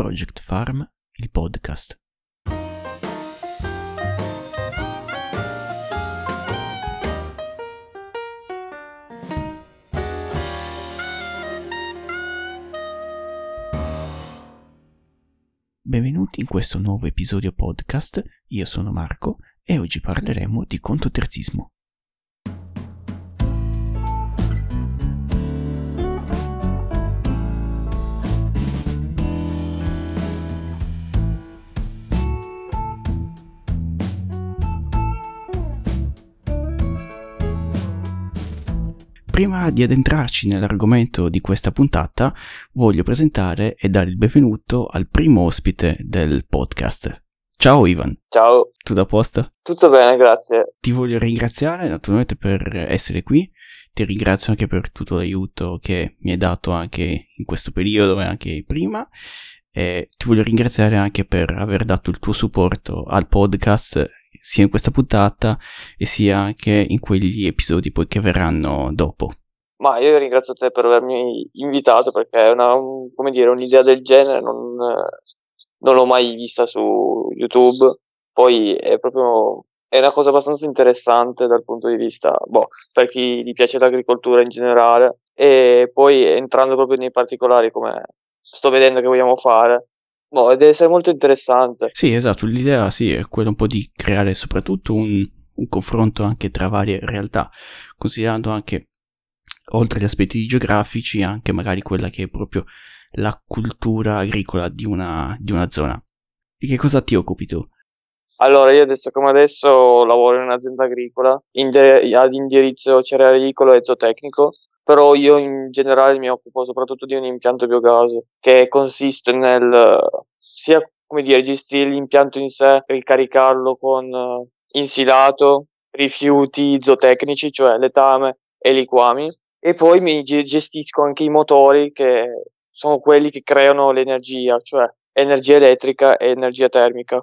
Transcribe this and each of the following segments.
Project Farm, il podcast. Benvenuti in questo nuovo episodio podcast, io sono Marco e oggi parleremo di contoterzismo. Prima di addentrarci nell'argomento di questa puntata, voglio presentare e dare il benvenuto al primo ospite del podcast. Ciao Ivan. Ciao. Tutto a posto? Tutto bene, grazie. Ti voglio ringraziare naturalmente per essere qui. Ti ringrazio anche per tutto l'aiuto che mi hai dato anche in questo periodo e anche prima. E ti voglio ringraziare anche per aver dato il tuo supporto al podcast sia in questa puntata e sia anche in quegli episodi poi che verranno dopo. Ma io ringrazio te per avermi invitato perché è una, un, come dire, un'idea del genere non, non l'ho mai vista su YouTube. Poi è proprio è una cosa abbastanza interessante dal punto di vista, boh, per chi gli piace l'agricoltura in generale. E poi entrando proprio nei particolari come sto vedendo che vogliamo fare, Boh, deve essere molto interessante. Sì, esatto, l'idea sì, è quella un po' di creare soprattutto un, un confronto anche tra varie realtà, considerando anche, oltre agli aspetti geografici, anche magari quella che è proprio la cultura agricola di una, di una zona. Di che cosa ti occupi tu? Allora, io adesso come adesso lavoro in un'azienda agricola ad indirizzo cerealicolo e zootecnico però io in generale mi occupo soprattutto di un impianto biogas che consiste nel sia come dire gestire l'impianto in sé, ricaricarlo con uh, insilato, rifiuti zootecnici, cioè letame e liquami e poi mi gestisco anche i motori che sono quelli che creano l'energia, cioè energia elettrica e energia termica.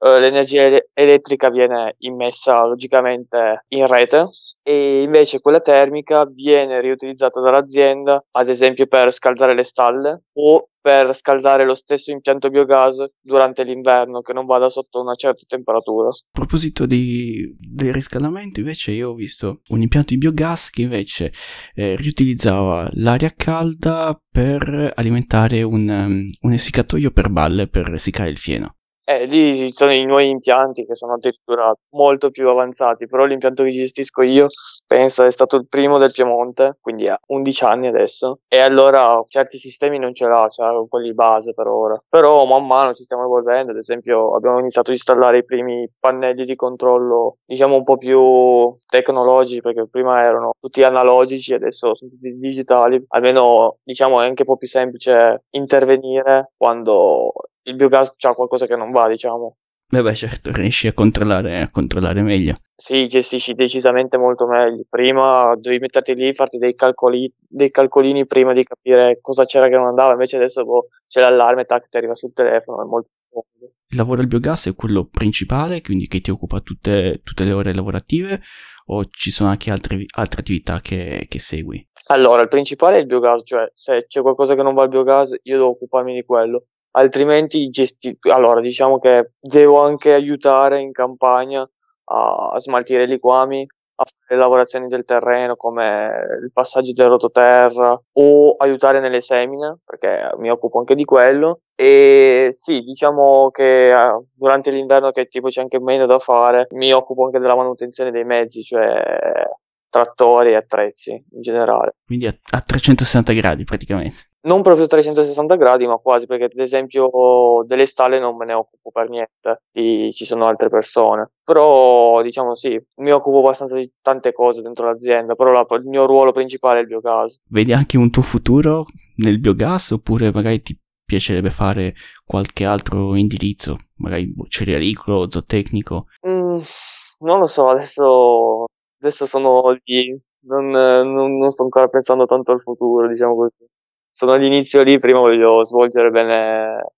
Uh, l'energia ele- elettrica viene immessa logicamente in rete e invece quella termica viene riutilizzata dall'azienda ad esempio per scaldare le stalle o per scaldare lo stesso impianto biogas durante l'inverno che non vada sotto una certa temperatura. A proposito di, del riscaldamento invece io ho visto un impianto di biogas che invece eh, riutilizzava l'aria calda per alimentare un, um, un essiccatoio per balle per essiccare il fieno. Eh, lì ci sono i nuovi impianti che sono addirittura molto più avanzati, però l'impianto che gestisco io penso è stato il primo del Piemonte, quindi ha 11 anni adesso, e allora certi sistemi non ce l'ha, cioè quelli base per ora. Però man mano ci stiamo evolvendo, ad esempio abbiamo iniziato a installare i primi pannelli di controllo, diciamo un po' più tecnologici, perché prima erano tutti analogici, adesso sono tutti digitali, almeno diciamo è anche un po' più semplice intervenire quando il biogas c'ha qualcosa che non va, diciamo. Beh, beh, certo, riesci a controllare, a controllare meglio. Sì, gestisci decisamente molto meglio. Prima dovevi metterti lì, farti dei, calcoli, dei calcolini prima di capire cosa c'era che non andava, invece adesso boh, c'è l'allarme, tac, ti arriva sul telefono, è molto comodo. Il lavoro al biogas è quello principale, quindi che ti occupa tutte, tutte le ore lavorative, o ci sono anche altre, altre attività che, che segui? Allora, il principale è il biogas, cioè se c'è qualcosa che non va al biogas, io devo occuparmi di quello altrimenti gesti- allora diciamo che devo anche aiutare in campagna a, a smaltire i liquami a fare le lavorazioni del terreno come il passaggio del rototerra o aiutare nelle semine perché mi occupo anche di quello. E sì diciamo che uh, durante l'inverno che tipo c'è anche meno da fare mi occupo anche della manutenzione dei mezzi cioè trattori e attrezzi in generale. Quindi a, a 360 gradi praticamente non proprio 360 gradi, ma quasi, perché ad esempio delle stalle non me ne occupo per niente, e ci sono altre persone. Però, diciamo sì, mi occupo abbastanza di tante cose dentro l'azienda, però la, il mio ruolo principale è il biogas. Vedi anche un tuo futuro nel biogas oppure magari ti piacerebbe fare qualche altro indirizzo, magari cerealicolo, zootecnico? Mm, non lo so, adesso, adesso sono lì, non, non, non sto ancora pensando tanto al futuro, diciamo così sono all'inizio lì, prima voglio svolgere bene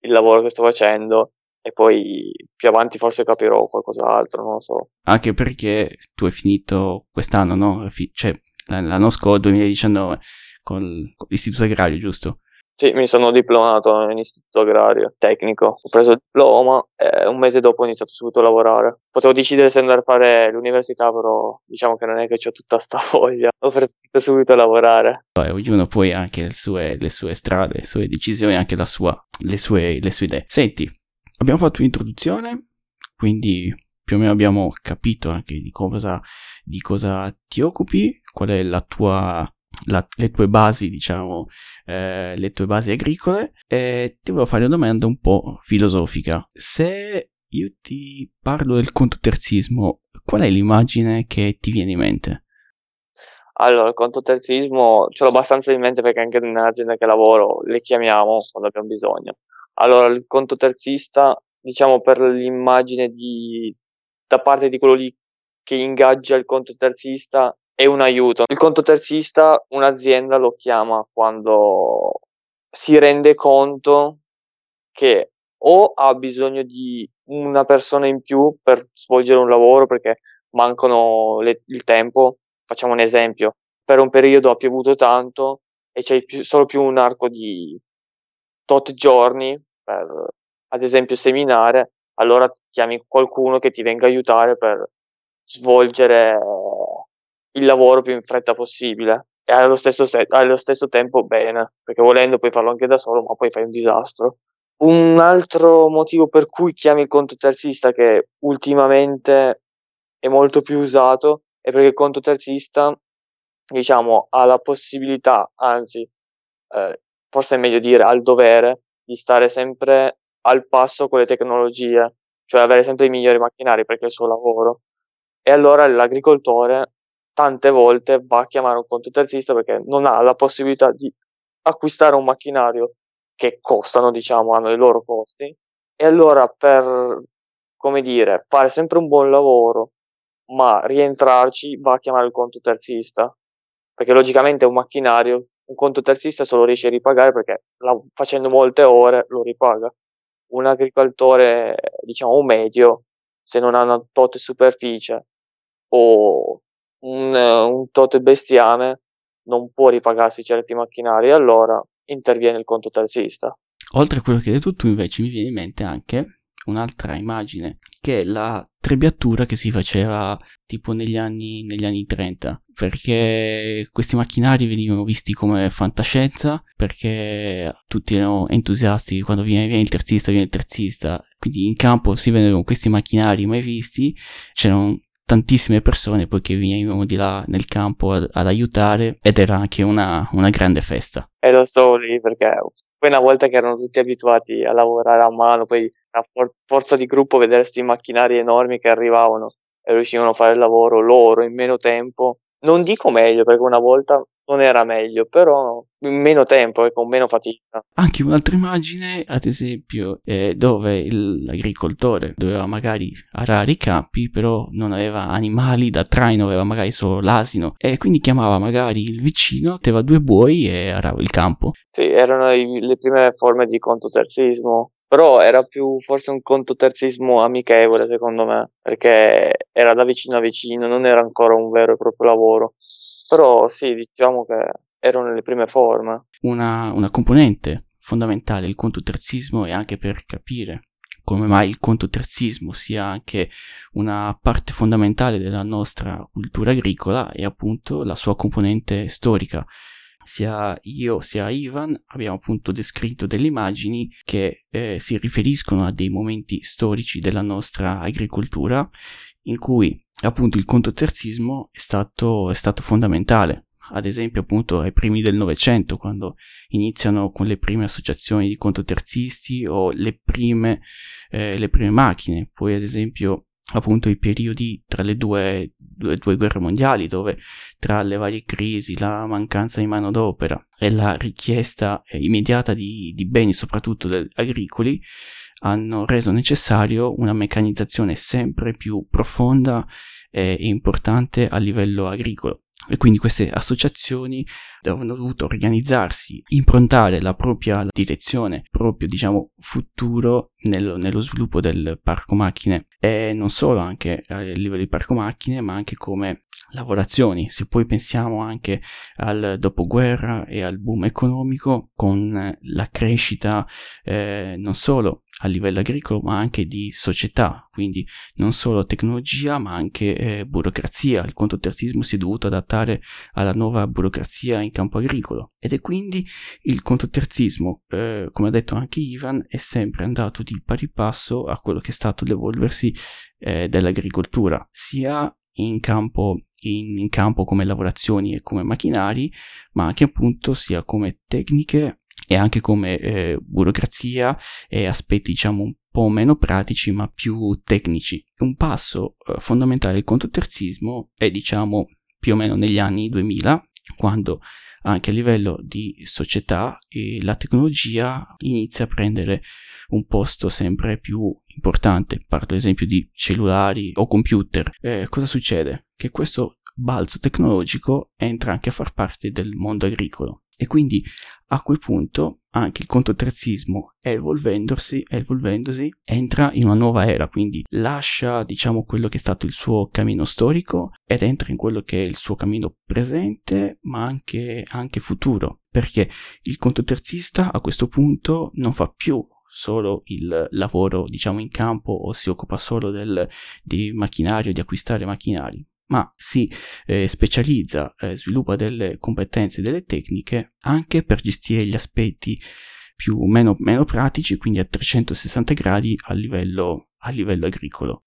il lavoro che sto facendo e poi più avanti forse capirò qualcos'altro, non lo so. Anche perché tu hai finito quest'anno, no? Cioè l'anno scorso, 2019, con l'istituto agrario, giusto? Sì, mi sono diplomato in istituto agrario tecnico. Ho preso il diploma e un mese dopo ho iniziato subito a lavorare. Potevo decidere se andare a fare l'università, però diciamo che non è che ho tutta sta voglia. Ho preferito subito a lavorare. Poi ognuno poi ha anche le sue, le sue strade, le sue decisioni, anche la sua, le, sue, le sue idee. Senti, abbiamo fatto un'introduzione, quindi più o meno abbiamo capito anche di cosa, di cosa ti occupi, qual è la tua la, le tue basi, diciamo, eh, le tue basi agricole, e ti volevo fare una domanda un po' filosofica. Se io ti parlo del contoterzismo, qual è l'immagine che ti viene in mente? Allora, il contoterzismo ce l'ho abbastanza in mente perché anche nell'azienda che lavoro le chiamiamo quando abbiamo bisogno. Allora, il contoterzista, diciamo per l'immagine di, da parte di quello lì che ingaggia il contoterzista, è un aiuto. Il conto terzista un'azienda lo chiama quando si rende conto che o ha bisogno di una persona in più per svolgere un lavoro perché mancano le, il tempo. Facciamo un esempio. Per un periodo ha piovuto tanto e c'è più, solo più un arco di tot giorni per, ad esempio, seminare, allora chiami qualcuno che ti venga a aiutare per svolgere il lavoro più in fretta possibile e allo stesso, se- allo stesso tempo bene, perché volendo puoi farlo anche da solo, ma poi fai un disastro. Un altro motivo per cui chiami il conto terzista che ultimamente è molto più usato è perché il conto terzista, diciamo, ha la possibilità, anzi, eh, forse è meglio dire al dovere, di stare sempre al passo con le tecnologie, cioè avere sempre i migliori macchinari perché è il suo lavoro. E allora l'agricoltore tante volte va a chiamare un conto terzista perché non ha la possibilità di acquistare un macchinario che costano, diciamo, hanno i loro costi. E allora per, come dire, fare sempre un buon lavoro, ma rientrarci, va a chiamare il conto terzista. Perché logicamente un macchinario, un conto terzista se lo riesce a ripagare perché la, facendo molte ore lo ripaga. Un agricoltore, diciamo, medio, se non ha una tot superficie o un, un tot bestiame non può ripagarsi certi macchinari, allora interviene il conto terzista. Oltre a quello che hai detto tu, invece, mi viene in mente anche un'altra immagine, che è la trebbiatura che si faceva tipo negli anni, negli anni 30, perché questi macchinari venivano visti come fantascienza, perché tutti erano entusiasti, quando viene, viene il terzista, viene il terzista, quindi in campo si vedevano questi macchinari mai visti, c'erano tantissime persone poi che venivano di là nel campo ad, ad aiutare ed era anche una, una, grande festa. E lo so lì perché poi una volta che erano tutti abituati a lavorare a mano, poi a for- forza di gruppo vedere questi macchinari enormi che arrivavano e riuscivano a fare il lavoro loro in meno tempo. Non dico meglio perché una volta non era meglio, però in meno tempo e con meno fatica. Anche un'altra immagine, ad esempio, eh, dove il, l'agricoltore doveva magari arare i campi, però non aveva animali da traino, aveva magari solo l'asino, e quindi chiamava magari il vicino, aveva due buoi e arava il campo. Sì, erano i, le prime forme di contoterzismo. Però era più forse un contoterzismo amichevole secondo me, perché era da vicino a vicino, non era ancora un vero e proprio lavoro. Però sì, diciamo che ero nelle prime forme. Una, una componente fondamentale del contoterzismo è anche per capire come mai il contoterzismo sia anche una parte fondamentale della nostra cultura agricola e appunto la sua componente storica. Sia io sia Ivan abbiamo appunto descritto delle immagini che eh, si riferiscono a dei momenti storici della nostra agricoltura in cui appunto il contoterzismo è stato, è stato fondamentale. Ad esempio, appunto, ai primi del Novecento, quando iniziano con le prime associazioni di contoterzisti o le prime, eh, le prime macchine. Poi, ad esempio, appunto i periodi tra le due, due, due, guerre mondiali dove tra le varie crisi, la mancanza di manodopera e la richiesta eh, immediata di, di beni soprattutto agricoli hanno reso necessario una meccanizzazione sempre più profonda e importante a livello agricolo. E quindi queste associazioni hanno dovuto organizzarsi, improntare la propria direzione, proprio diciamo futuro nello, nello, sviluppo del parco macchine e non solo anche a livello di parco macchine ma anche come lavorazioni. Se poi pensiamo anche al dopoguerra e al boom economico con la crescita eh, non solo a livello agricolo ma anche di società, quindi non solo tecnologia ma anche eh, burocrazia. Il contoterzismo si è dovuto adattare alla nuova burocrazia in campo agricolo ed è quindi il contoterzismo, eh, come ha detto anche Ivan, è sempre andato di pari passo a quello che è stato l'evolversi eh, dell'agricoltura, sia in campo in, campo come lavorazioni e come macchinari, ma anche appunto sia come tecniche e anche come eh, burocrazia e aspetti diciamo un po' meno pratici ma più tecnici. Un passo eh, fondamentale del contoterzismo è diciamo più o meno negli anni 2000 quando anche a livello di società la tecnologia inizia a prendere un posto sempre più importante. Parlo ad esempio di cellulari o computer. Eh, cosa succede? Che questo balzo tecnologico entra anche a far parte del mondo agricolo e quindi a quel punto anche il contoterzismo evolvendosi, evolvendosi entra in una nuova era, quindi lascia diciamo quello che è stato il suo cammino storico ed entra in quello che è il suo cammino presente ma anche, anche futuro, perché il contoterzista a questo punto non fa più solo il lavoro diciamo in campo o si occupa solo del, di macchinario, di acquistare macchinari, ma si eh, specializza, eh, sviluppa delle competenze, delle tecniche anche per gestire gli aspetti più meno, meno pratici, quindi a 360 gradi a livello, a livello agricolo.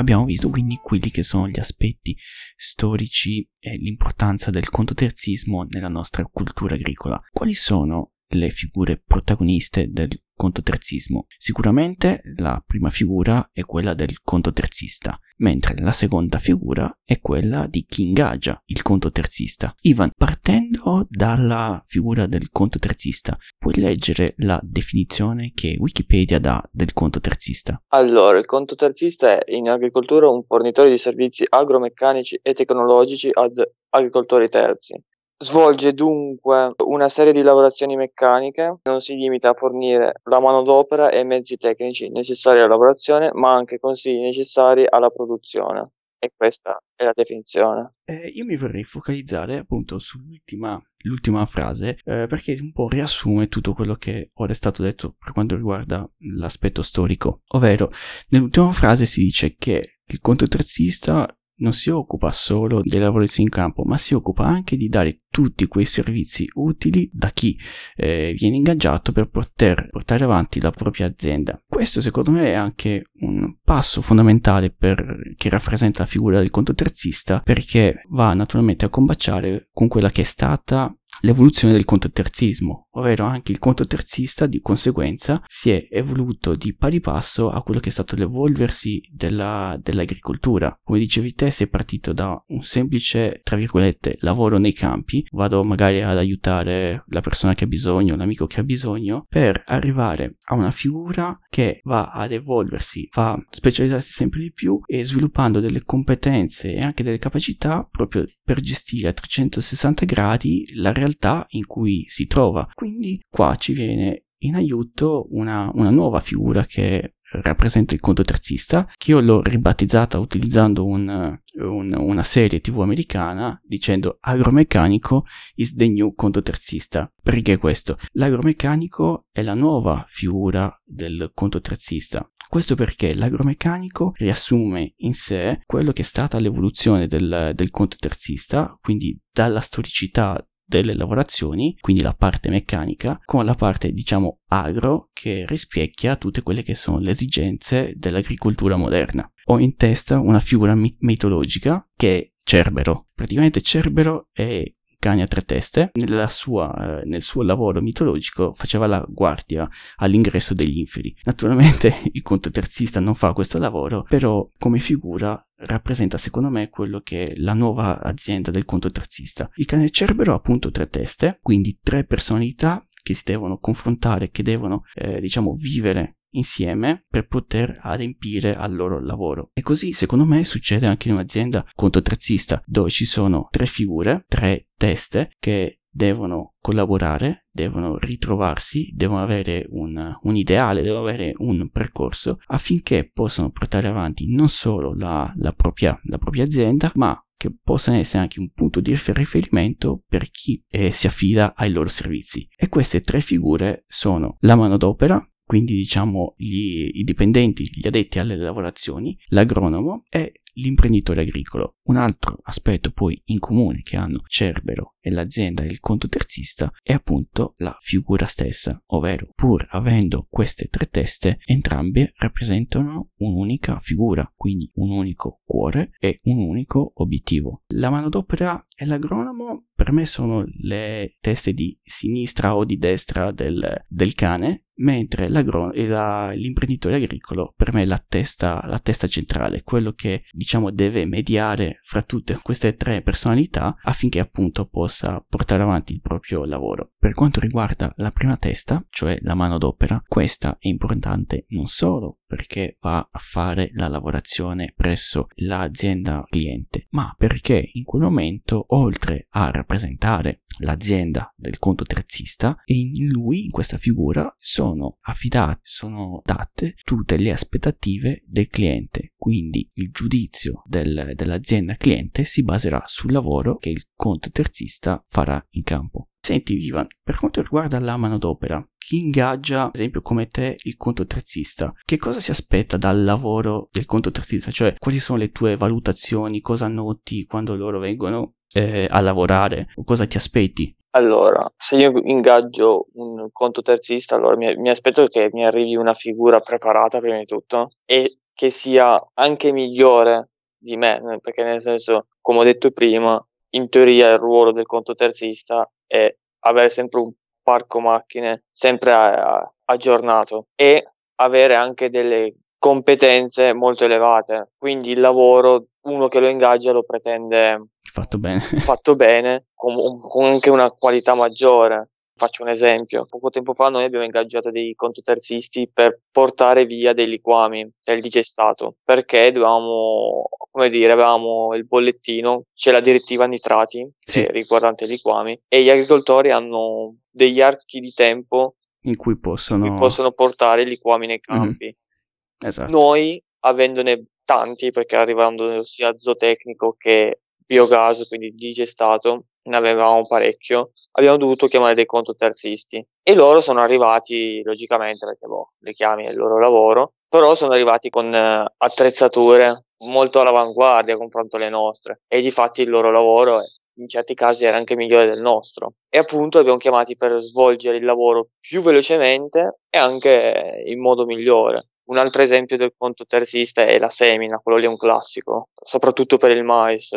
Abbiamo visto quindi quelli che sono gli aspetti storici e l'importanza del contoterzismo nella nostra cultura agricola. Quali sono le figure protagoniste del contoterzismo? Sicuramente la prima figura è quella del contoterzista, mentre la seconda figura è quella di chi ingaggia il contoterzista. Ivan, partendo dalla figura del contoterzista, puoi leggere la definizione che Wikipedia dà del contoterzista? Allora, il contoterzista è in agricoltura un fornitore di servizi agromeccanici e tecnologici ad agricoltori terzi. Svolge dunque una serie di lavorazioni meccaniche, non si limita a fornire la manodopera e mezzi tecnici necessari alla lavorazione, ma anche consigli necessari alla produzione. E questa è la definizione. Eh, io mi vorrei focalizzare appunto sull'ultima l'ultima frase eh, perché un po' riassume tutto quello che ora è stato detto per quanto riguarda l'aspetto storico, ovvero nell'ultima frase si dice che il controterzista non si occupa solo dei lavorazioni in campo, ma si occupa anche di dare tutti quei servizi utili da chi eh, viene ingaggiato per poter portare avanti la propria azienda. Questo secondo me è anche un passo fondamentale per, che rappresenta la figura del contoterzista perché va naturalmente a combaciare con quella che è stata l'evoluzione del contoterzismo, ovvero anche il contoterzista di conseguenza si è evoluto di pari passo a quello che è stato l'evolversi della, dell'agricoltura. Come dicevi te, sei partito da un semplice, tra virgolette, lavoro nei campi, vado magari ad aiutare la persona che ha bisogno, l'amico che ha bisogno, per arrivare a una figura che va ad evolversi, va a specializzarsi sempre di più e sviluppando delle competenze e anche delle capacità proprio per gestire a 360 gradi la realtà in cui si trova. Quindi qua ci viene in aiuto una, una nuova figura che rappresenta il conto terzista, che io l'ho ribattezzata utilizzando un, un, una serie tv americana dicendo agromeccanico is the new conto terzista. Perché questo? L'agromeccanico è la nuova figura del conto terzista. Questo perché l'agromeccanico riassume in sé quello che è stata l'evoluzione del, del conto terzista, quindi dalla storicità delle lavorazioni, quindi la parte meccanica, con la parte diciamo agro che rispecchia tutte quelle che sono le esigenze dell'agricoltura moderna. Ho in testa una figura mit- mitologica che è Cerbero. Praticamente Cerbero è cane a tre teste, sua, eh, nel suo lavoro mitologico faceva la guardia all'ingresso degli inferi. Naturalmente il conto terzista non fa questo lavoro, però come figura rappresenta secondo me quello che è la nuova azienda del conto terzista. Il cane Cerbero ha appunto tre teste, quindi tre personalità che si devono confrontare, che devono, eh, diciamo, vivere insieme per poter adempiere al loro lavoro. E così, secondo me, succede anche in un'azienda contotrazzista dove ci sono tre figure, tre teste che devono collaborare, devono ritrovarsi, devono avere un, un, ideale, devono avere un percorso affinché possano portare avanti non solo la, la, propria, la propria azienda, ma che possano essere anche un punto di riferimento per chi eh, si affida ai loro servizi. E queste tre figure sono la manodopera, quindi diciamo gli, i dipendenti, gli addetti alle lavorazioni, l'agronomo e l'imprenditore agricolo. Un altro aspetto poi in comune che hanno Cerbero e l'azienda del conto terzista è appunto la figura stessa, ovvero pur avendo queste tre teste, entrambe rappresentano un'unica figura, quindi un unico cuore e un unico obiettivo. La manodopera e l'agronomo per me sono le teste di sinistra o di destra del, del cane, mentre la, l'imprenditore agricolo per me è la testa, la testa centrale, quello che diciamo deve mediare fra tutte queste tre personalità affinché appunto possa portare avanti il proprio lavoro. Per quanto riguarda la prima testa, cioè la manodopera, questa è importante non solo perché va a fare la lavorazione presso l'azienda cliente, ma perché in quel momento, oltre a rappresentare l'azienda del conto terzista, in lui, in questa figura, sono affidate, sono date tutte le aspettative del cliente. Quindi il giudizio del, dell'azienda cliente si baserà sul lavoro che il conto terzista farà in campo. Senti Ivan, per quanto riguarda la manodopera, chi ingaggia, ad esempio come te, il conto terzista, che cosa si aspetta dal lavoro del conto terzista? Cioè, quali sono le tue valutazioni, cosa noti quando loro vengono eh, a lavorare, o cosa ti aspetti? Allora, se io ingaggio un conto terzista, allora mi, mi aspetto che mi arrivi una figura preparata prima di tutto e che sia anche migliore di me, perché nel senso, come ho detto prima, in teoria il ruolo del conto terzista è avere sempre un parco macchine sempre a, a, aggiornato e avere anche delle competenze molto elevate. Quindi il lavoro, uno che lo ingaggia lo pretende fatto bene, fatto bene con, con anche una qualità maggiore. Faccio un esempio, poco tempo fa noi abbiamo ingaggiato dei contoterzisti per portare via dei liquami del digestato, perché dovevamo, come dire, avevamo il bollettino, c'è la direttiva nitrati sì. riguardante i liquami e gli agricoltori hanno degli archi di tempo in cui possono, in cui possono portare i liquami nei mhm. campi. Mm-hmm. Esatto. Noi, avendone tanti, perché arrivando sia zootecnico che biogas, quindi digestato, ne avevamo parecchio, abbiamo dovuto chiamare dei conto terzisti. E loro sono arrivati, logicamente, perché boh, le chiami è il loro lavoro, però sono arrivati con eh, attrezzature molto all'avanguardia confronto alle nostre. E di fatti il loro lavoro in certi casi era anche migliore del nostro. E appunto abbiamo chiamati per svolgere il lavoro più velocemente e anche in modo migliore. Un altro esempio del conto terzista è la semina, quello lì è un classico, soprattutto per il mais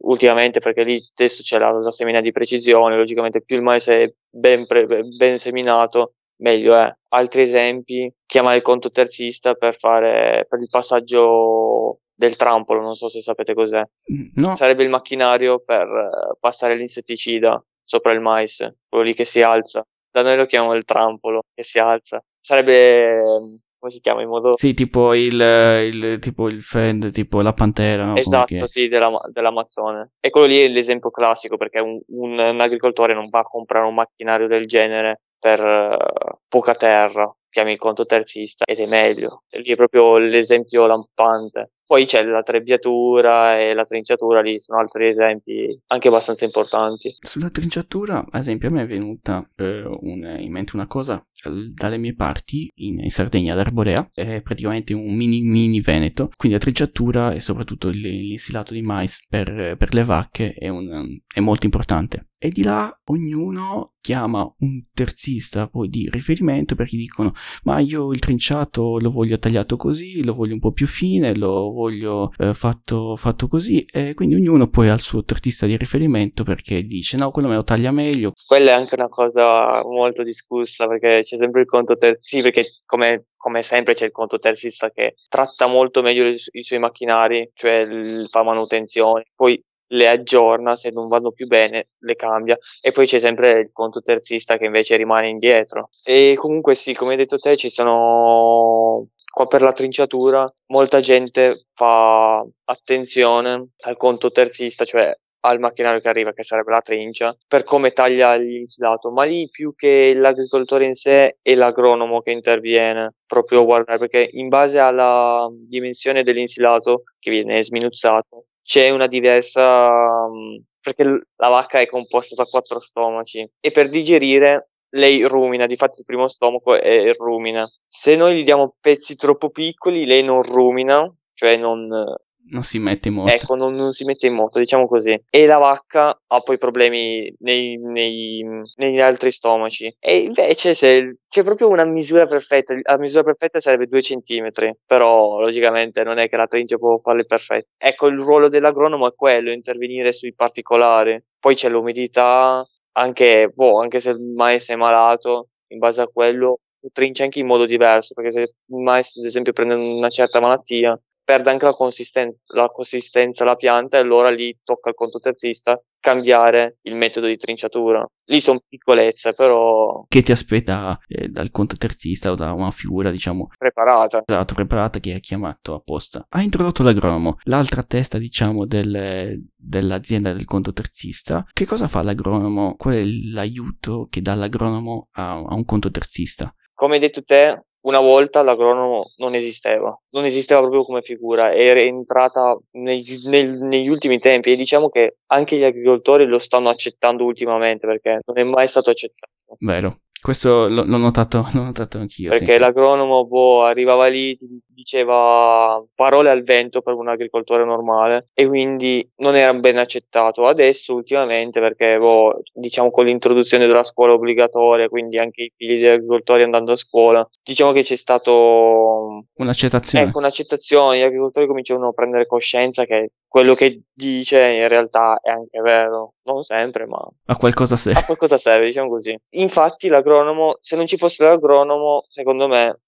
ultimamente perché lì adesso c'è la, la, semina di precisione, logicamente più il mais è ben, pre, ben seminato, meglio è. Altri esempi, chiamare il conto terzista per fare per il passaggio del trampolo, non so se sapete cos'è. No. Sarebbe il macchinario per uh, passare l'insetticida sopra il mais, quello lì che si alza. Da noi lo chiamiamo il trampolo, che si alza. Sarebbe come si chiama in modo... Sì, tipo il, il, tipo il Fend, tipo la Pantera, no? Esatto, sì, della, dell'Amazzone. E quello lì è l'esempio classico perché un, un, un, agricoltore non va a comprare un macchinario del genere per uh, poca terra, chiami il conto terzista ed è meglio. E lì è proprio l'esempio lampante. Poi c'è la trebbiatura e la trinciatura, lì sono altri esempi anche abbastanza importanti. Sulla trinciatura, ad esempio, a me è venuta eh, un, in mente una cosa dalle mie parti, in, in Sardegna, ad Arborea, è praticamente un mini mini Veneto, quindi la trinciatura e soprattutto l'insilato di mais per, per le vacche è, un, è molto importante. E di là ognuno chiama un terzista poi di riferimento perché dicono ma io il trinciato lo voglio tagliato così, lo voglio un po' più fine, lo voglio eh, fatto, fatto così e quindi ognuno poi ha il suo terzista di riferimento perché dice no quello me lo taglia meglio. Quella è anche una cosa molto discussa perché c'è sempre il conto terzista, perché come, come, sempre c'è il conto terzista che tratta molto meglio i, i suoi macchinari, cioè fa manutenzione, poi le aggiorna, se non vanno più bene le cambia e poi c'è sempre il conto terzista che invece rimane indietro. E comunque sì, come hai detto te, ci sono qua per la trinciatura molta gente fa attenzione al conto terzista, cioè al macchinario che arriva, che sarebbe la trincia, per come taglia l'insilato, ma lì più che l'agricoltore in sé è l'agronomo che interviene proprio a guardare, perché in base alla dimensione dell'insilato che viene sminuzzato, c'è una diversa, perché la vacca è composta da quattro stomaci e per digerire lei rumina, difatti il primo stomaco è rumina. Se noi gli diamo pezzi troppo piccoli, lei non rumina, cioè non, non si mette in moto. Ecco, non, non, si mette in moto, diciamo così. E la vacca ha poi problemi nei, nei, negli altri stomaci. E invece se, c'è proprio una misura perfetta. La misura perfetta sarebbe 2 cm, però logicamente non è che la trincia può farle perfette. Ecco, il ruolo dell'agronomo è quello, intervenire sui particolari. Poi c'è l'umidità, anche, boh, anche se il mais è malato, in base a quello trincia anche in modo diverso, perché se il mais ad esempio prende una certa malattia, perde anche la, consisten- la consistenza la pianta e allora lì tocca al conto terzista cambiare il metodo di trinciatura. Lì sono piccolezze, però... Che ti aspetta eh, dal conto terzista o da una figura, diciamo... Preparata. Esatto, preparata che hai chiamato apposta. Ha introdotto l'agronomo, l'altra testa, diciamo, del, dell'azienda del conto terzista. Che cosa fa l'agronomo? Qual è l'aiuto che dà l'agronomo a, a un conto terzista? Come hai detto te, una volta l'agronomo non esisteva, non esisteva proprio come figura, era entrata negli, nel, negli ultimi tempi e diciamo che anche gli agricoltori lo stanno accettando ultimamente perché non è mai stato accettato. Vero. Questo l'ho, l'ho, notato, l'ho notato anch'io. Perché sì. l'agronomo boh, arrivava lì, ti diceva parole al vento per un agricoltore normale e quindi non era ben accettato. Adesso, ultimamente, perché boh, diciamo con l'introduzione della scuola obbligatoria, quindi anche i figli degli agricoltori andando a scuola, diciamo che c'è stato un'accettazione. Ecco, un'accettazione. Gli agricoltori cominciano a prendere coscienza che quello che dice in realtà è anche vero, non sempre, ma a qualcosa serve. A qualcosa serve, diciamo così. Infatti l'agronomo, se non ci fosse l'agronomo, secondo me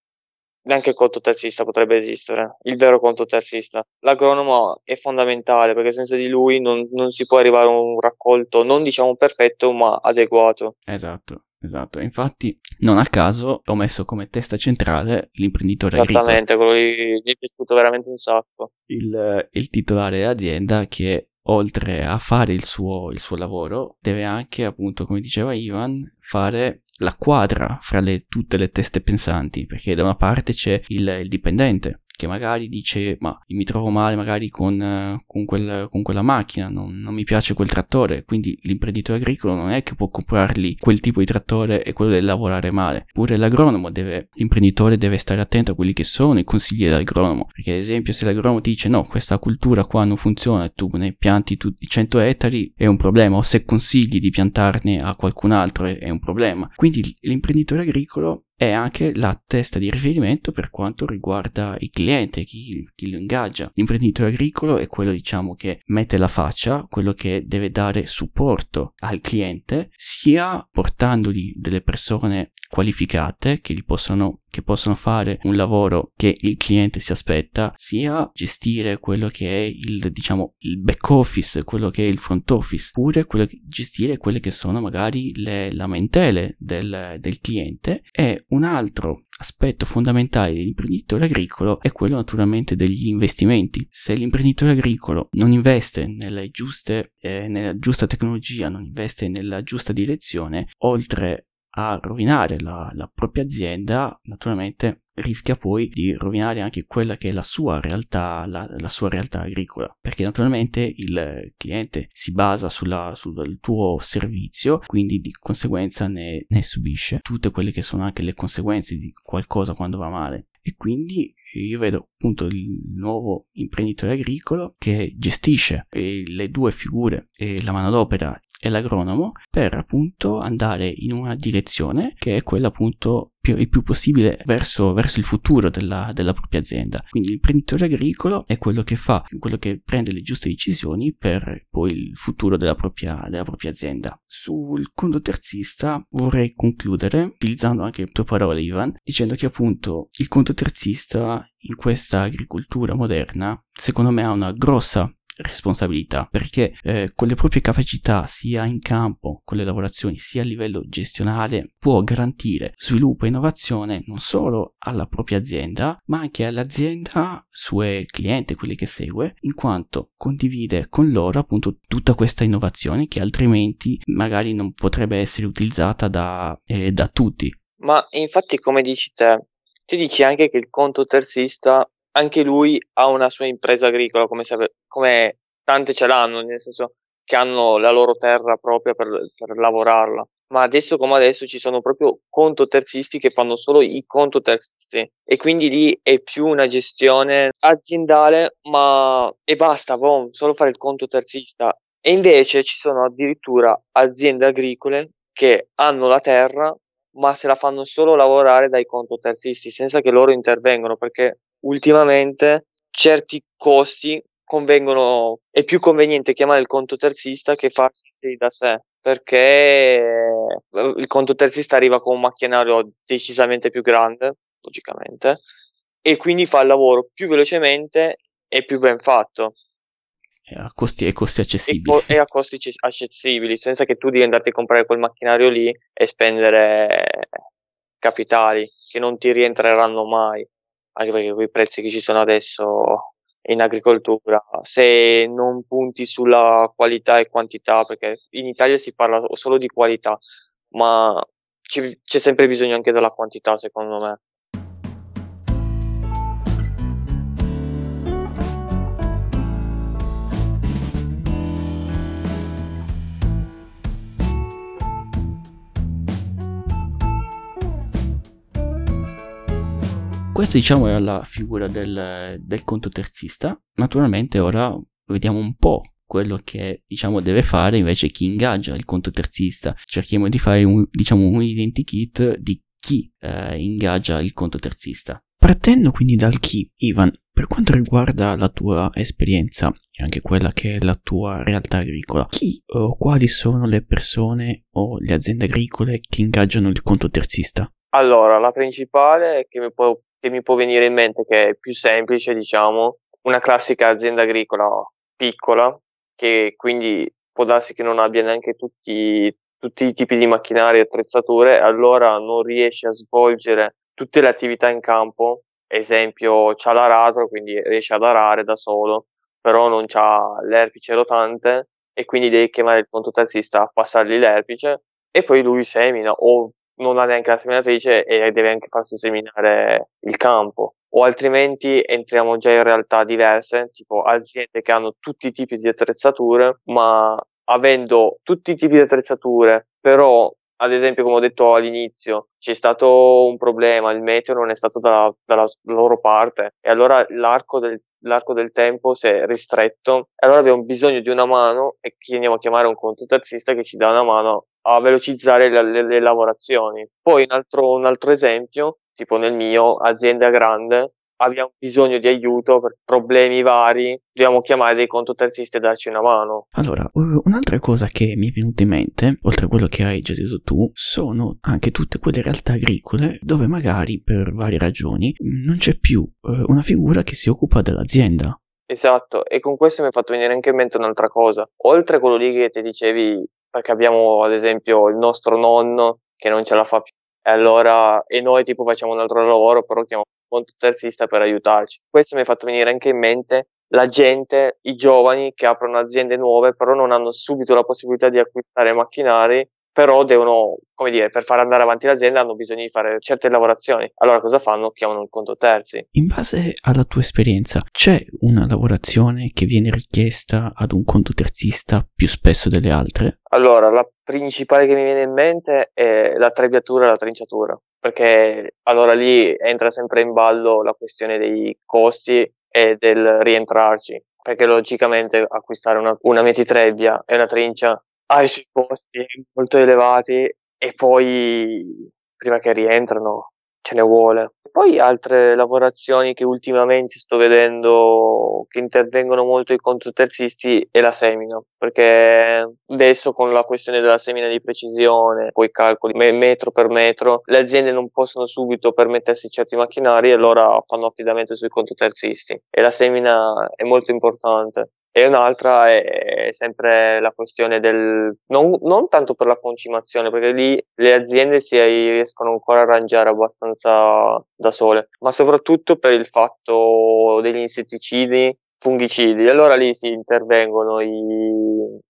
neanche il conto terzista potrebbe esistere, il vero conto terzista. L'agronomo è fondamentale perché senza di lui non, non si può arrivare a un raccolto, non diciamo perfetto, ma adeguato. Esatto. Esatto, infatti non a caso ho messo come testa centrale l'imprenditore Esattamente, agricolo. Esattamente, quello gli è piaciuto veramente un sacco. Il, il titolare dell'azienda che oltre a fare il suo, il suo lavoro deve anche, appunto, come diceva Ivan, fare la quadra fra le, tutte le teste pensanti, perché da una parte c'è il, il dipendente che magari dice ma mi trovo male magari con, uh, con, quel, con quella macchina, non, non, mi piace quel trattore, quindi l'imprenditore agricolo non è che può comprargli quel tipo di trattore e quello del lavorare male, pure l'agronomo deve, l'imprenditore deve stare attento a quelli che sono i consigli dell'agronomo, perché ad esempio se l'agronomo dice no, questa cultura qua non funziona e tu ne pianti tutti 100 ettari è un problema, o se consigli di piantarne a qualcun altro è, è un problema, quindi l'imprenditore agricolo è anche la testa di riferimento per quanto riguarda il cliente, chi, chi, lo ingaggia. L'imprenditore agricolo è quello, diciamo, che mette la faccia, quello che deve dare supporto al cliente, sia portandogli delle persone qualificate che, possono, che possono fare un lavoro che il cliente si aspetta, sia gestire quello che è il, diciamo, il back office, quello che è il front office, oppure quello che, gestire quelle che sono magari le lamentele del, del cliente. E un altro aspetto fondamentale dell'imprenditore agricolo è quello naturalmente degli investimenti. Se l'imprenditore agricolo non investe nelle giuste, eh, nella giusta tecnologia, non investe nella giusta direzione, oltre a rovinare la, la propria azienda, naturalmente rischia poi di rovinare anche quella che è la sua realtà, la, la, sua realtà agricola, perché naturalmente il cliente si basa sulla, sul tuo servizio, quindi di conseguenza ne, ne subisce tutte quelle che sono anche le conseguenze di qualcosa quando va male. E quindi io vedo appunto il nuovo imprenditore agricolo che gestisce le due figure, la manodopera e l'agronomo per appunto andare in una direzione che è quella appunto più, il più possibile verso, verso il futuro della, della, propria azienda. Quindi l'imprenditore agricolo è quello che fa, quello che prende le giuste decisioni per poi il futuro della propria, della propria azienda. Sul conto terzista vorrei concludere utilizzando anche le tue parole Ivan, dicendo che appunto il conto terzista in questa agricoltura moderna secondo me ha una grossa responsabilità, perché eh, con le proprie capacità sia in campo, con le lavorazioni, sia a livello gestionale, può garantire sviluppo e innovazione non solo alla propria azienda, ma anche all'azienda, suoi clienti, quelli che segue, in quanto condivide con loro appunto tutta questa innovazione che altrimenti magari non potrebbe essere utilizzata da, eh, da tutti. Ma infatti, come dici te, ti dici anche che il conto terzista, anche lui ha una sua impresa agricola, come, se, come tante ce l'hanno, nel senso che hanno la loro terra propria per, per lavorarla. Ma adesso come adesso ci sono proprio conto terzisti che fanno solo i conto terzisti e quindi lì è più una gestione aziendale, ma e basta, boh, solo fare il conto terzista. E invece ci sono addirittura aziende agricole che hanno la terra, ma se la fanno solo lavorare dai conto terzisti senza che loro intervengano perché ultimamente certi costi convengono, è più conveniente chiamare il conto terzista che farsi da sé perché eh, il conto terzista arriva con un macchinario decisamente più grande, logicamente, e quindi fa il lavoro più velocemente e più ben fatto. E a costi, e costi accessibili. E, co- e, a costi accessibili, senza che tu devi andarti a comprare quel macchinario lì e spendere capitali che non ti rientreranno mai, anche perché con i prezzi che ci sono adesso in agricoltura, se non punti sulla qualità e quantità, perché in Italia si parla solo di qualità, ma c'è sempre bisogno anche della quantità, secondo me. Questa diciamo era la figura del, del conto terzista. Naturalmente ora vediamo un po' quello che diciamo deve fare invece chi ingaggia il conto terzista. Cerchiamo di fare un, diciamo, un identikit di chi eh, ingaggia il conto terzista. Partendo quindi dal chi, Ivan, per quanto riguarda la tua esperienza e anche quella che è la tua realtà agricola, chi o quali sono le persone o le aziende agricole che ingaggiano il conto terzista? Allora, la principale che mi può che mi può venire in mente che è più semplice, diciamo, una classica azienda agricola piccola, che quindi può darsi che non abbia neanche tutti, tutti i tipi di macchinari e attrezzature, allora non riesce a svolgere tutte le attività in campo. Esempio, c'ha l'aratro, quindi riesce ad arare da solo, però non c'ha l'erpice rotante e quindi devi chiamare il conto terzista a passargli l'erpice e poi lui semina o non ha neanche la seminatrice e deve anche farsi seminare il campo. O altrimenti entriamo già in realtà diverse, tipo aziende che hanno tutti i tipi di attrezzature, ma avendo tutti i tipi di attrezzature, però ad esempio, come ho detto all'inizio, c'è stato un problema, il meteo non è stato da, dalla loro parte e allora l'arco del, l'arco del tempo si è ristretto e allora abbiamo bisogno di una mano e andiamo a chiamare un conto terzista che ci dà una mano a velocizzare le, le, le lavorazioni. Poi un altro, un altro esempio, tipo nel mio, azienda grande, abbiamo bisogno di aiuto per problemi vari, dobbiamo chiamare dei contoterzisti e darci una mano. Allora, un'altra cosa che mi è venuta in mente, oltre a quello che hai già detto tu, sono anche tutte quelle realtà agricole dove magari per varie ragioni non c'è più eh, una figura che si occupa dell'azienda. Esatto, e con questo mi è fatto venire anche in mente un'altra cosa. Oltre a quello lì che ti dicevi perché abbiamo ad esempio il nostro nonno che non ce la fa più e allora e noi tipo facciamo un altro lavoro però chiamiamo un conto terzista per aiutarci. Questo mi ha fatto venire anche in mente la gente, i giovani che aprono aziende nuove però non hanno subito la possibilità di acquistare macchinari però devono, come dire, per far andare avanti l'azienda hanno bisogno di fare certe lavorazioni. Allora cosa fanno? Chiamano un conto terzi. In base alla tua esperienza, c'è una lavorazione che viene richiesta ad un conto terzista più spesso delle altre? Allora, la principale che mi viene in mente è la trebbiatura e la trinciatura, perché allora lì entra sempre in ballo la questione dei costi e del rientrarci, perché logicamente acquistare una, una mietitrebbia e una trincia ha i suoi costi molto elevati e poi prima che rientrano ce ne vuole. Poi altre lavorazioni che ultimamente sto vedendo che intervengono molto i controterzisti è la semina, perché adesso con la questione della semina di precisione, con i calcoli metro per metro, le aziende non possono subito permettersi certi macchinari e allora fanno affidamento sui controterzisti e la semina è molto importante e un'altra è sempre la questione del non, non, tanto per la concimazione, perché lì le aziende si riescono ancora a arrangiare abbastanza da sole, ma soprattutto per il fatto degli insetticidi fungicidi. Allora lì si intervengono i,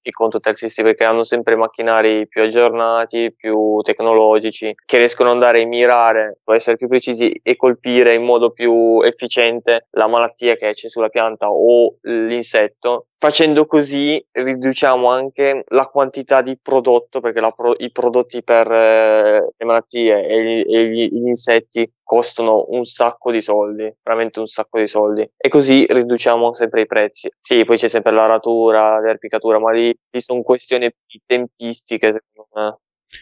i contoterzisti perché hanno sempre macchinari più aggiornati, più tecnologici, che riescono ad andare a mirare, può essere più precisi e colpire in modo più efficiente la malattia che c'è sulla pianta o l'insetto Facendo così riduciamo anche la quantità di prodotto, perché pro- i prodotti per eh, le malattie e, gli, e gli, insetti costano un sacco di soldi, veramente un sacco di soldi. E così riduciamo sempre i prezzi. Sì, poi c'è sempre l'aratura, l'erpicatura, ma lì, lì sono questioni tempistiche, secondo me.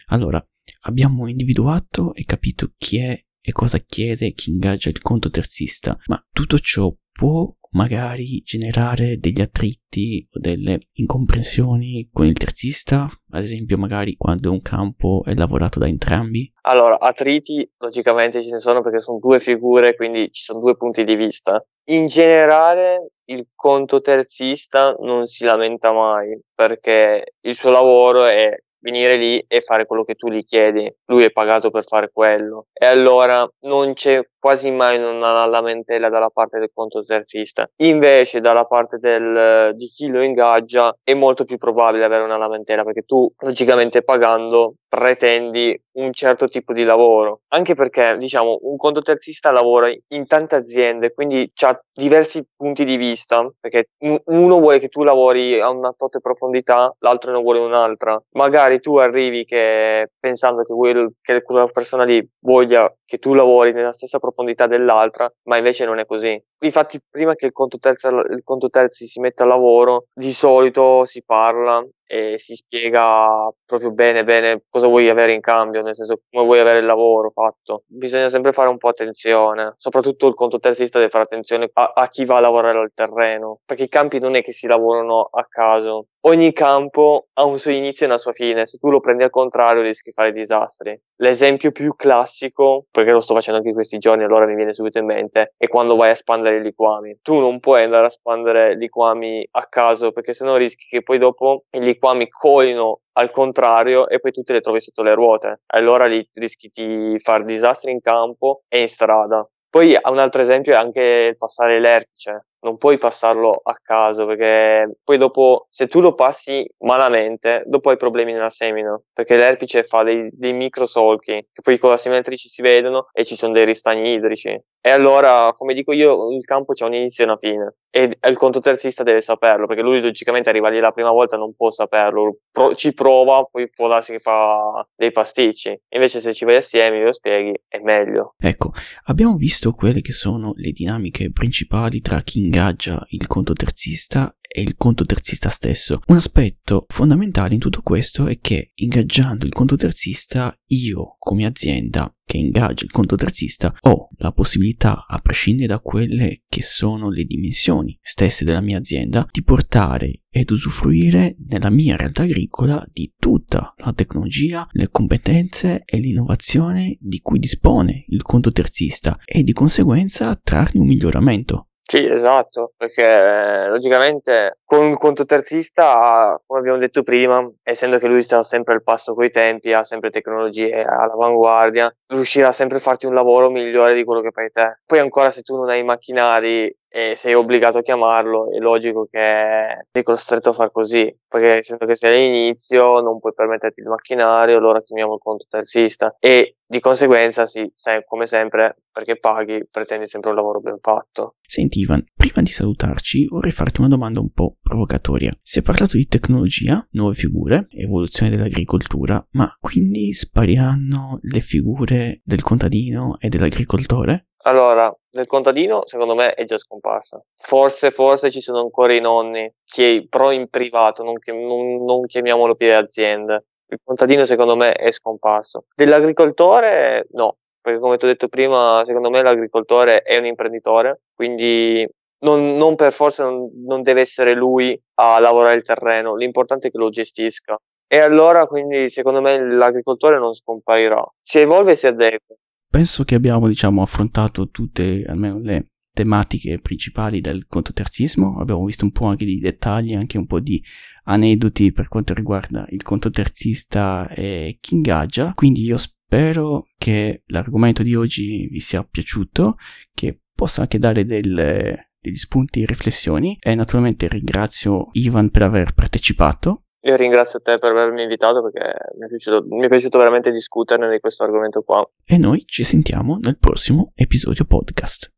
Allora, abbiamo individuato e capito chi è e cosa chiede chi ingaggia il conto terzista, ma tutto ciò può magari generare degli attriti o delle incomprensioni con il terzista, ad esempio magari quando un campo è lavorato da entrambi? Allora, attriti logicamente ci sono perché sono due figure, quindi ci sono due punti di vista. In generale il conto terzista non si lamenta mai perché il suo lavoro è venire lì e fare quello che tu gli chiedi. Lui è pagato per fare quello. E allora non c'è quasi mai una lamentela dalla parte del conto terzista. Invece dalla parte del, di chi lo ingaggia è molto più probabile avere una lamentela perché tu logicamente pagando pretendi un certo tipo di lavoro. Anche perché diciamo un conto terzista lavora in tante aziende, quindi ha diversi punti di vista perché uno vuole che tu lavori a una tot profondità, l'altro ne vuole un'altra. Magari tu arrivi che pensando che, quel, che quella persona lì voglia che tu lavori nella stessa profondità dell'altra, ma invece non è così. Infatti, prima che il conto terzi, il conto terzi si metta a lavoro, di solito si parla e si spiega proprio bene bene cosa vuoi avere in cambio, nel senso come vuoi avere il lavoro fatto. Bisogna sempre fare un po' attenzione, soprattutto il conto terzista deve fare attenzione a, a chi va a lavorare al terreno, perché i campi non è che si lavorano a caso, ogni campo ha un suo inizio e una sua fine. Se tu lo prendi al contrario, rischi di fare disastri. L'esempio più classico, perché lo sto facendo anche in questi giorni, allora mi viene subito in mente, è quando vai a spandere i liquami. Tu non puoi andare a spandere liquami a caso, perché sennò rischi che poi dopo i liquami colino al contrario e poi tu te le trovi sotto le ruote. Allora lì rischi di fare disastri in campo e in strada. Poi un altro esempio è anche il passare l'erpice non puoi passarlo a caso perché poi dopo se tu lo passi malamente dopo hai problemi nella semina perché l'erpice fa dei, dei microsolchi che poi con la simmetrici si vedono e ci sono dei ristagni idrici. E allora come dico io il campo c'è un inizio e una fine e il conto terzista deve saperlo perché lui logicamente arriva lì la prima volta non può saperlo. Pro- ci prova poi può darsi che fa dei pasticci. Invece se ci vai assieme lo spieghi è meglio. Ecco abbiamo visto quelle che sono le dinamiche principali tra chi ingaggia il conto terzista e il conto terzista stesso. Un aspetto fondamentale in tutto questo è che ingaggiando il conto terzista io come azienda che ingaggia il conto terzista ho la possibilità, a prescindere da quelle che sono le dimensioni stesse della mia azienda, di portare ed usufruire nella mia realtà agricola di tutta la tecnologia, le competenze e l'innovazione di cui dispone il conto terzista e di conseguenza trarne un miglioramento. Sì, esatto, perché eh, logicamente con un conto terzista, come abbiamo detto prima, essendo che lui sta sempre al passo coi tempi, ha sempre tecnologie all'avanguardia, riuscirà sempre a farti un lavoro migliore di quello che fai te. Poi ancora se tu non hai i macchinari e sei obbligato a chiamarlo, è logico che sei costretto a far così, perché essendo che sei all'inizio non puoi permetterti il macchinario, allora chiamiamo il conto terzista e di conseguenza sì, come sempre, perché paghi, pretendi sempre un lavoro ben fatto. Senti Ivan, prima di salutarci vorrei farti una domanda un po' provocatoria. Si è parlato di tecnologia, nuove figure, evoluzione dell'agricoltura, ma quindi spariranno le figure del contadino e dell'agricoltore? Allora, del contadino secondo me è già scomparsa. Forse, forse ci sono ancora i nonni, che, però in privato, non, non, non chiamiamolo più aziende. Il contadino secondo me è scomparso. Dell'agricoltore no, perché come ti ho detto prima, secondo me l'agricoltore è un imprenditore, quindi non, non per forza non, non, deve essere lui a lavorare il terreno, l'importante è che lo gestisca. E allora quindi secondo me l'agricoltore non scomparirà. Si evolve e si adegua penso che abbiamo diciamo affrontato tutte almeno le tematiche principali del contoterzismo, abbiamo visto un po' anche di dettagli, anche un po' di aneddoti per quanto riguarda il contoterzista e King Aja, quindi io spero che l'argomento di oggi vi sia piaciuto, che possa anche dare delle, degli spunti e riflessioni. E naturalmente ringrazio Ivan per aver partecipato io ringrazio te per avermi invitato perché mi è, piaciuto, mi è piaciuto veramente discuterne di questo argomento qua. E noi ci sentiamo nel prossimo episodio podcast.